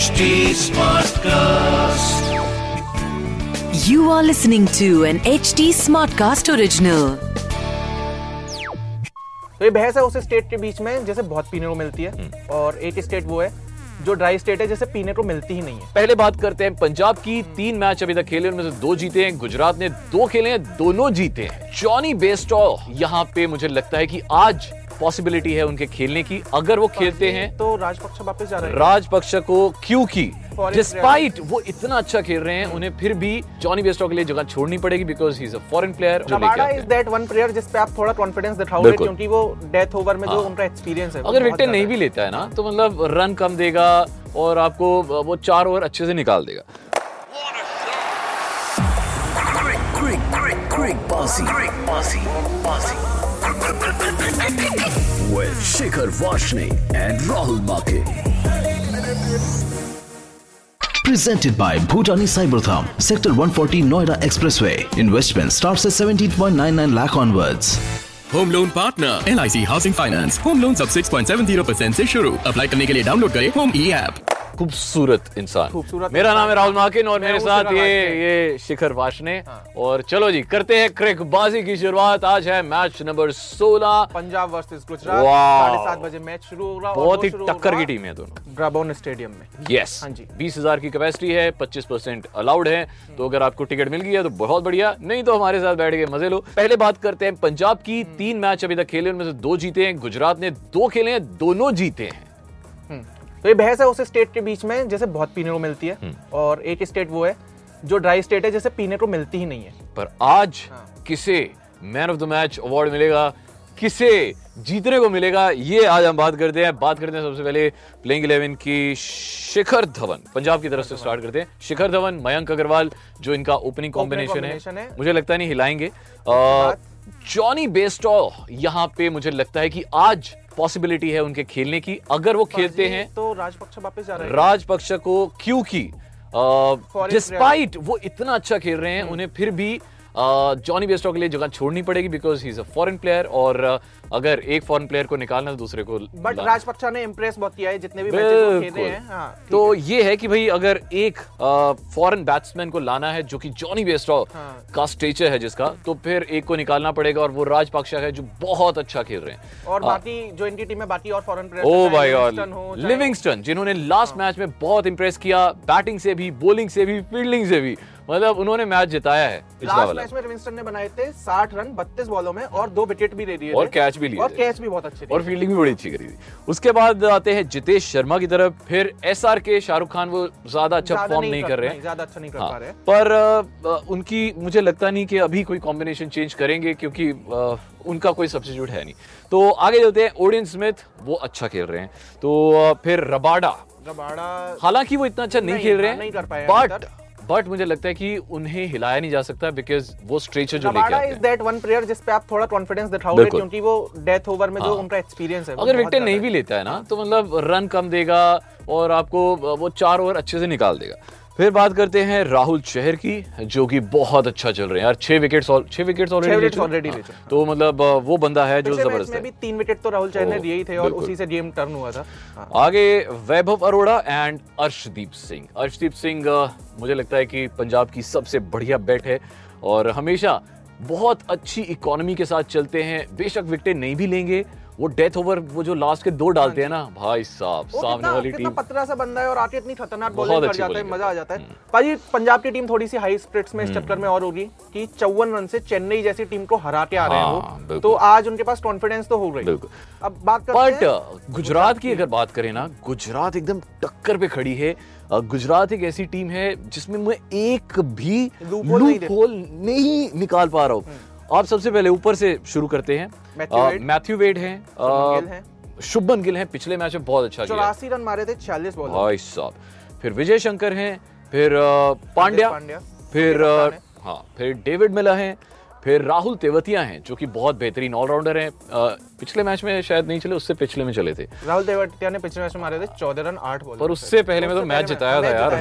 HD Smartcast. You are listening to an HD Smartcast original. तो ये बहस है उस स्टेट के बीच में जैसे बहुत पीने को मिलती है और एक स्टेट वो है जो ड्राई स्टेट है जैसे पीने को मिलती ही नहीं है पहले बात करते हैं पंजाब की तीन मैच अभी तक खेले उनमें से दो जीते हैं गुजरात ने दो खेले हैं दोनों जीते हैं जॉनी बेस्टॉ यहाँ पे मुझे लगता है कि आज पॉसिबिलिटी है उनके खेलने की अगर वो खेलते हैं तो राजपक्ष वापस जा रहे हैं राजपक्ष को क्योंकि Foreign डिस्पाइट वो इतना अच्छा खेल रहे हैं उन्हें फिर भी जॉनी बेस्टॉ के लिए जगह छोड़नी पड़ेगी because he is a foreign player जो लेके आते इज़ हैं दैट वन प्लेयर जिस पे आप थोड़ा कॉन्फिडेंस दिखाओगे क्योंकि वो डेथ ओवर में जो हाँ। उनका एक्सपीरियंस है अगर विकेट नहीं भी लेता है ना तो मतलब रन कम देगा और आपको वो चार ओवर अच्छे से निकाल देगा quick, quick, quick, bossy, quick, bossy, bossy. With Shikhar Vashne and Rahul Make. Presented by Bhutani Cybertham, Sector 140 Noida Expressway. Investment starts at 17.99 lakh onwards. Home loan partner L I C housing finance home loan सब 6.70 percent ऐसी शुरू apply करने के लिए download करें home ई app खूबसूरत इंसान। खूबसूरत मेरा नाम है राहुल माकिन और मेरे साथ ये ये शिखर वाशने। और चलो जी करते हैं क्रिकबाजी की शुरुआत। आज है match number 16 Punjab versus Gujarat. साढ़े सात बजे मैच शुरू होगा और बहुत ही टक्कर की टीम है दोनों। ग्राबोन स्टेडियम में। यस हाँ जी। बीस हज़ार की कैपेसिटी है पच्चीस परसेंट अलाउड है। तो अगर आपको टिकट मिल गई है तो बहुत बढ़िया नहीं तो हमारे साथ बैठ के मज़े लो। पहले बात करते हैं पंजाब की। तीन मैच अभी तक खेले उनमें से दो जीते हैं। गुजरात ने दो खेले हैं दोनों जीते हैं। तो ये बहस है उस स्टेट के बीच में जैसे बहुत पीने को मिलती है हम्म। और एक स्टेट वो है जो ड्राई स्टेट है जैसे पीने को मिलती ही नहीं है। पर आज हाँ। किसे man of the match award मिलेगा किसे जीतने को मिलेगा ये आज हम बात करते हैं। बात करते हैं सबसे पहले प्लेइंग इलेवन की शिखर धवन। पंजाब की तरफ़ से स्टार्ट करते हैं। शिखर धवन मयंक अग्रवाल जो इनका ओपनिंग कॉम्बिनेशन है। है। मुझे लगता नहीं हिलाएँगे। जॉनी बेस्टो यहाँ पे मुझे लगता है कि आज पॉसिबिलिटी है उनके खेलने की। अगर वो खेलते हैं तो राजपक्ष वापस जा रहे हैं। राजपक्ष को क्योंकि डिस्पाइट वो इतना अच्छा खेल रहे हैं उन्हें फिर भी जॉनी बेस्टो के लिए जगह छोड़नी पड़ेगी because he is a foreign player और अ, अगर एक फॉरन प्लेयर को निकालना है तो दूसरे को बट राजपक्षा ने इम्प्रेस बहुत किया है जितने भी मैचेस खेले हैं। हाँ तो है। ये है कि भाई अगर एक फॉरेन बैट्समैन को लाना है जो कि जॉनी बेस्टो हाँ। का स्टेचर है जिसका तो फिर एक को निकालना पड़ेगा और वो राजपक्षा है जो बहुत अच्छा खेल रहे हैं। और हाँ। बाकी जो इनकी टीम है बाकी और फॉरेन प्लेयर ओ भाई गॉड लिविंगस्टन जिन्होंने लास्ट मैच में बहुत इंप्रेस किया बैटिंग से भी बॉलिंग से भी फील्डिंग से भी। मतलब उन्होंने मैच जिताया है लास्ट मैच में लिविंगस्टन ने बनाए थे 60 रन 32 बॉलों में और दो विकेट भी ले दिए और कैच भी लिए और कैच भी बहुत अच्छे और फील्डिंग भी बड़ी अच्छी करी थी। उसके बाद आते हैं जितेश शर्मा की तरफ़। फिर एस आर के शाहरुख खान वो ज़्यादा अच्छा फॉर्म नहीं कर रहे हैं। ज़्यादा अच्छा नहीं कर हाँ, पा रहे पर उनकी मुझे लगता नहीं कि अभी कोई कॉम्बिनेशन चेंज करेंगे क्योंकि उनका कोई सब्सिट्यूट है नहीं। तो आगे चलते हैं ओडियन स्मिथ वो अच्छा खेल रहे हैं। तो फिर रबाडा। रबाड़ा हालाँकि वो इतना अच्छा नहीं, नहीं, खेल रहे हाँ, नहीं बट। बट मुझे लगता है कि उन्हें हिलाया नहीं जा सकता बिकॉज़ वो स्ट्रेचर जो लेके आते हैं। दैट वन प्लेयर जिस पे आप थोड़ा कॉन्फिडेंस दिखाओगे क्योंकि वो डेथ ओवर में जो हाँ। उनका एक्सपीरियंस है अगर विकेट नहीं भी लेता है ना तो मतलब रन कम देगा और आपको वो चार ओवर अच्छे से निकाल देगा। फिर बात करते हैं राहुल चहर की जो कि बहुत अच्छा चल रहे हैं। यार छह विकेट छह विकेट ऑलरेडी हैं। तो मतलब वो बंदा है जो ज़बरदस्त है। तीन विकेट तो राहुल चहर ने दिए ही थे और उसी से गेम टर्न हुआ था। हाँ। आगे वैभव अरोड़ा एंड अर्शदीप सिंह। अर्शदीप सिंह मुझे लगता है कि पंजाब की सबसे बढ़िया बैट है और हमेशा बहुत अच्छी इकोनॉमी के साथ चलते हैं। बेशक विकेट नहीं भी लेंगे वो डेथ ओवर वो जो लास्ट के दो डालते हैं ना भाई साहब सामने वाली टीम पतला सा बंदा है और आके इतनी खतरनाक बॉलिंग कर जाता है मज़ा आ जाता है। भाई पंजाब की टीम थोड़ी सी हाई स्प्रिट्स में इस चक्कर में और होगी कि चौवन रन से चेन्नई जैसी टीम को हरा के आ रहे हैं हाँ, वो तो आज उनके पास कॉन्फिडेंस तो हो गई। अब बात करते बट गुजरात की अगर बात करें ना गुजरात एकदम टक्कर पे खड़ी है। गुजरात एक ऐसी टीम है जिसमें मैं एक भी लूप नहीं निकाल पा रहा हूँ। आप सबसे पहले ऊपर से शुरू करते हैं मैथ्यू वेड। हैं शुभमन गिल हैं। पिछले मैच में बहुत अच्छा किया चौरासी रन मारे थे छियालीस बॉल भाई साहब फिर विजय शंकर हैं फिर पांड्या। फिर। हाँ फिर डेविड मिला हैं फिर राहुल तेवतिया हैं जो कि बहुत बेहतरीन ऑलराउंडर हैं पिछले मैच में शायद नहीं चले उससे पिछले में चले थे राहुल तेवतिया ने पिछले मैच में मारे थे चौदह रन आठ बॉल पर उससे पहले में तो मैच जिताया था यार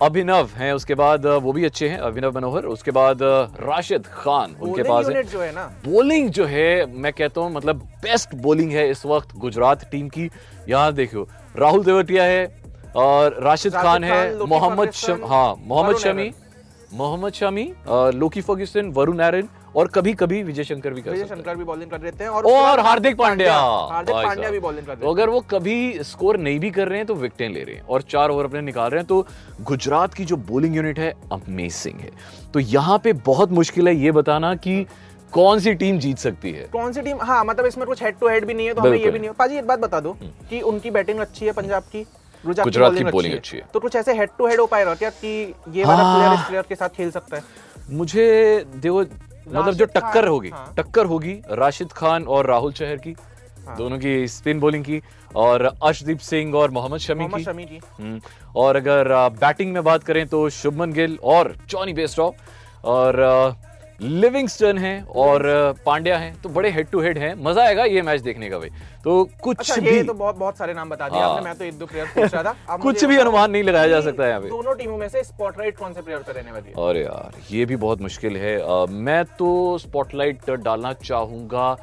अभिनव हैं उसके बाद वो भी अच्छे हैं अभिनव मनोहर उसके बाद राशिद खान उनके पास है। जो है ना। बॉलिंग जो है मैं कहता हूँ मतलब बेस्ट बॉलिंग है इस वक्त गुजरात टीम की। यहाँ देखो राहुल देवटिया है और राशिद राशिद खान है मोहम्मद हाँ मोहम्मद शमी मोहम्मद शमी लोकी फर्ग्यूसन वरुण एरन और कभी कभी विजय शंकर भी कर विजय शंकर भी बॉलिंग कर देते हैं और और हार्दिक पांड्या हार्दिक पांड्या भी बॉलिंग कर तो देते हैं। अगर वो कभी स्कोर नहीं भी कर रहे हैं तो विकेटें ले रहे हैं। और चार ओवर अपने निकाल रहे हैं तो गुजरात की जो बॉलिंग यूनिट है अमेजिंग है। तो यहाँ पे बहुत मुश्किल है ये बताना कि कौन सी टीम जीत सकती है? कौन सी टीम हाँ मतलब इसमें कुछ हेड टू हेड भी नहीं है तो हमें ये भी नहीं है। पाजी एक बात बता दो कि उनकी बैटिंग अच्छी है पंजाब की? गुजरात की bowling अच्छी है। तो कुछ ऐसे हेड टू हेड हो पाएगा क्या कि ये वाला हाँ। प्लेयर इस प्लेयर के साथ खेल सकता है? मुझे देखो मतलब जो टक्कर होगी हाँ। टक्कर होगी राशिद खान और राहुल चहर की हाँ। दोनों की स्पिन बॉलिंग की और अर्शदीप सिंह और मोहम्मद शमी की शमी की हम्म, और अगर बैटिंग में बात करें तो शुभमन गिल और जॉनी बेस्टॉप और लिविंगस्टन है और पांड्या है तो बड़े हेड टू हेड हैं। मज़ा आएगा ये मैच देखने का भाई तो कुछ अच्छा भी तो बहुत बहुत सारे नाम बता दिए हाँ। आपने मैं तो एक दो प्लेयर पूछ रहा था। कुछ भी अनुमान नहीं लगाया जा सकता है यहाँ पे। दोनों टीमों में से स्पॉटलाइट कौन से प्लेयर पे रहने वाली है? अरे यार ये भी बहुत मुश्किल है। मैं तो स्पॉटलाइट डालना चाहूँगा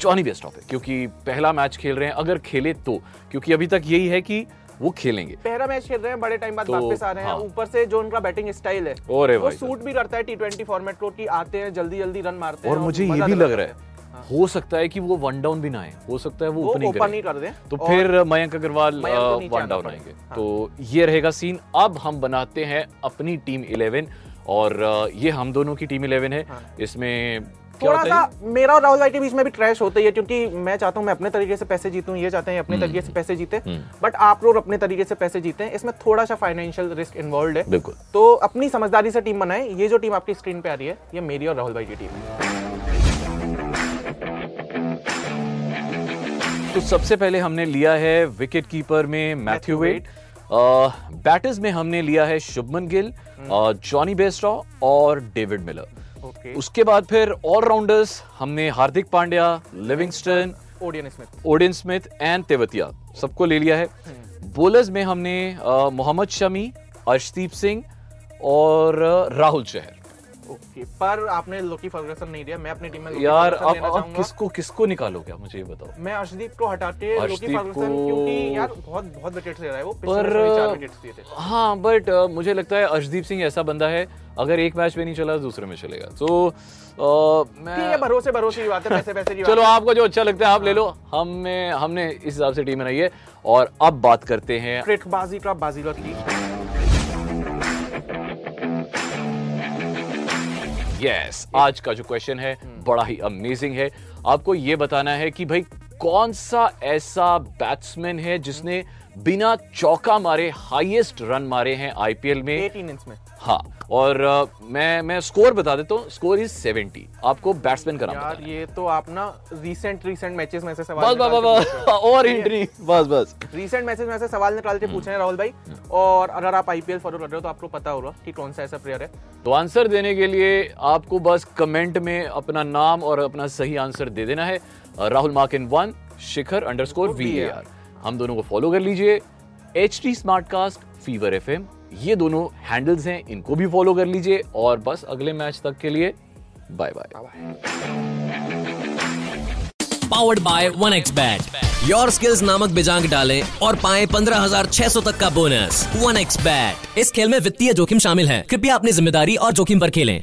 जॉनी बेस्टॉप है क्योंकि पहला मैच खेल रहे हैं। अगर खेले तो क्योंकि अभी तक यही है कि वो खेलेंगे। पहला मैच खेल रहे हैं बड़े टाइम बाद तो, वापस आ रहे हैं। हाँ। ऊपर से जो उनका बैटिंग स्टाइल है और वो सूट भी करता है टी ट्वेंटी फॉर्मेट को कि आते हैं जल्दी जल्दी रन मारते हैं और मुझे ये भी लग रहा है। हो सकता है कि वो वन डाउन भी ना आए हो सकता है वो वो ओपनिंग ओपन कर। दें तो फिर मयंक अग्रवाल वन डाउन आएँगे। हाँ। तो ये रहेगा सीन अब हम बनाते हैं अपनी टीम इलेवन और ये हम दोनों की टीम इलेवन है। हाँ। इसमें थोड़ा सा मेरा और राहुल भाई के बीच में भी ट्रैश होता है क्योंकि मैं चाहता हूँ मैं अपने तरीके से पैसे जीतूं ये चाहते हैं अपने तरीके से पैसे जीते। हम्म। बट आप लोग अपने तरीके से पैसे जीते हैं इसमें थोड़ा सा फाइनेंशियल रिस्क इन्वॉल्व है। बिल्कुल। तो अपनी समझदारी से टीम बनाए। ये जो टीम आपकी स्क्रीन पे आ रही है ये मेरी और राहुल भाई की टीम है। तो सबसे पहले हमने लिया है विकेट कीपर में मैथ्यू वेट बैटर्स में हमने लिया है शुभमन गिल जॉनी बेस्ट्रॉ और डेविड मिलर Okay. उसके बाद फिर ऑलराउंडर्स हमने Hardik Pandya Livingstone Odean Smith Odean Smith and Tewatia सबको ले लिया है। बोलर्स में हमने मोहम्मद शमी अर्शदीप सिंह और राहुल चहर ओके पर आपने लोकी फर्गसन नहीं दिया मैं अपनी टीम में लोकी यार अब अब किसको किसको निकालोगे आप मुझे ये बताओ? मैं अर्शदीप को हटा के लोकी फर्गुसन को- क्योंकि यार बहुत बहुत विकेट्स ले रहा है वो पिछले पर चार विकेट्स दिए थे। हाँ बट मुझे लगता है अर्शदीप सिंह ऐसा बंदा है अगर एक मैच में नहीं चला तो दूसरे में चलेगा। तो है मैं भरोसे भरोसे की बात है पैसे पैसे की चलो आपको जो अच्छा लगता है आप ले लो। हमने हमने इस हिसाब से टीम बनाई है। और अब बात करते हैं ट्रिकबाजी का बाजीगर की। यस आज का जो क्वेश्चन है बड़ा ही अमेजिंग है। आपको ये बताना है कि भाई कौन सा ऐसा बैट्समैन है जिसने बिना चौका मारे हाईएस्ट रन मारे हैं आईपीएल में? 18 इनिंग्स में। हाँ और अ, मैं मैं स्कोर बता देता हूँ स्कोर इज़ 70 आपको बैट्समैन का नाम यार ये तो आप ना रीसेंट रीसेंट मैचेस में से सवाल बस बस बस और एंट्री बस बस। रीसेंट मैचेस में से सवाल निकाल के पूछ रहे हैं राहुल भाई। और अगर आप आईपीएल फॉलो कर रहे हो तो आपको पता होगा कि कौन सा ऐसा प्लेयर है। तो आंसर देने के लिए आपको बस कमेंट में अपना नाम और अपना सही आंसर दे देना है। Rahul mark in one Shikhar underscore V A R हम दोनों को फॉलो कर लीजिए। H T smart cast fever F M ये दोनों हैंडल्स हैं इनको भी फॉलो कर लीजिए। और बस अगले मैच तक के लिए bye bye powered by one X bat your skills नामक बिजांग डालें और पाए पंद्रह हज़ार छह सौ तक का बोनस वन एक्स बैट इस खेल में वित्तीय जोखिम शामिल है। कृपया अपनी ज़िम्मेदारी और जोखिम पर खेलें।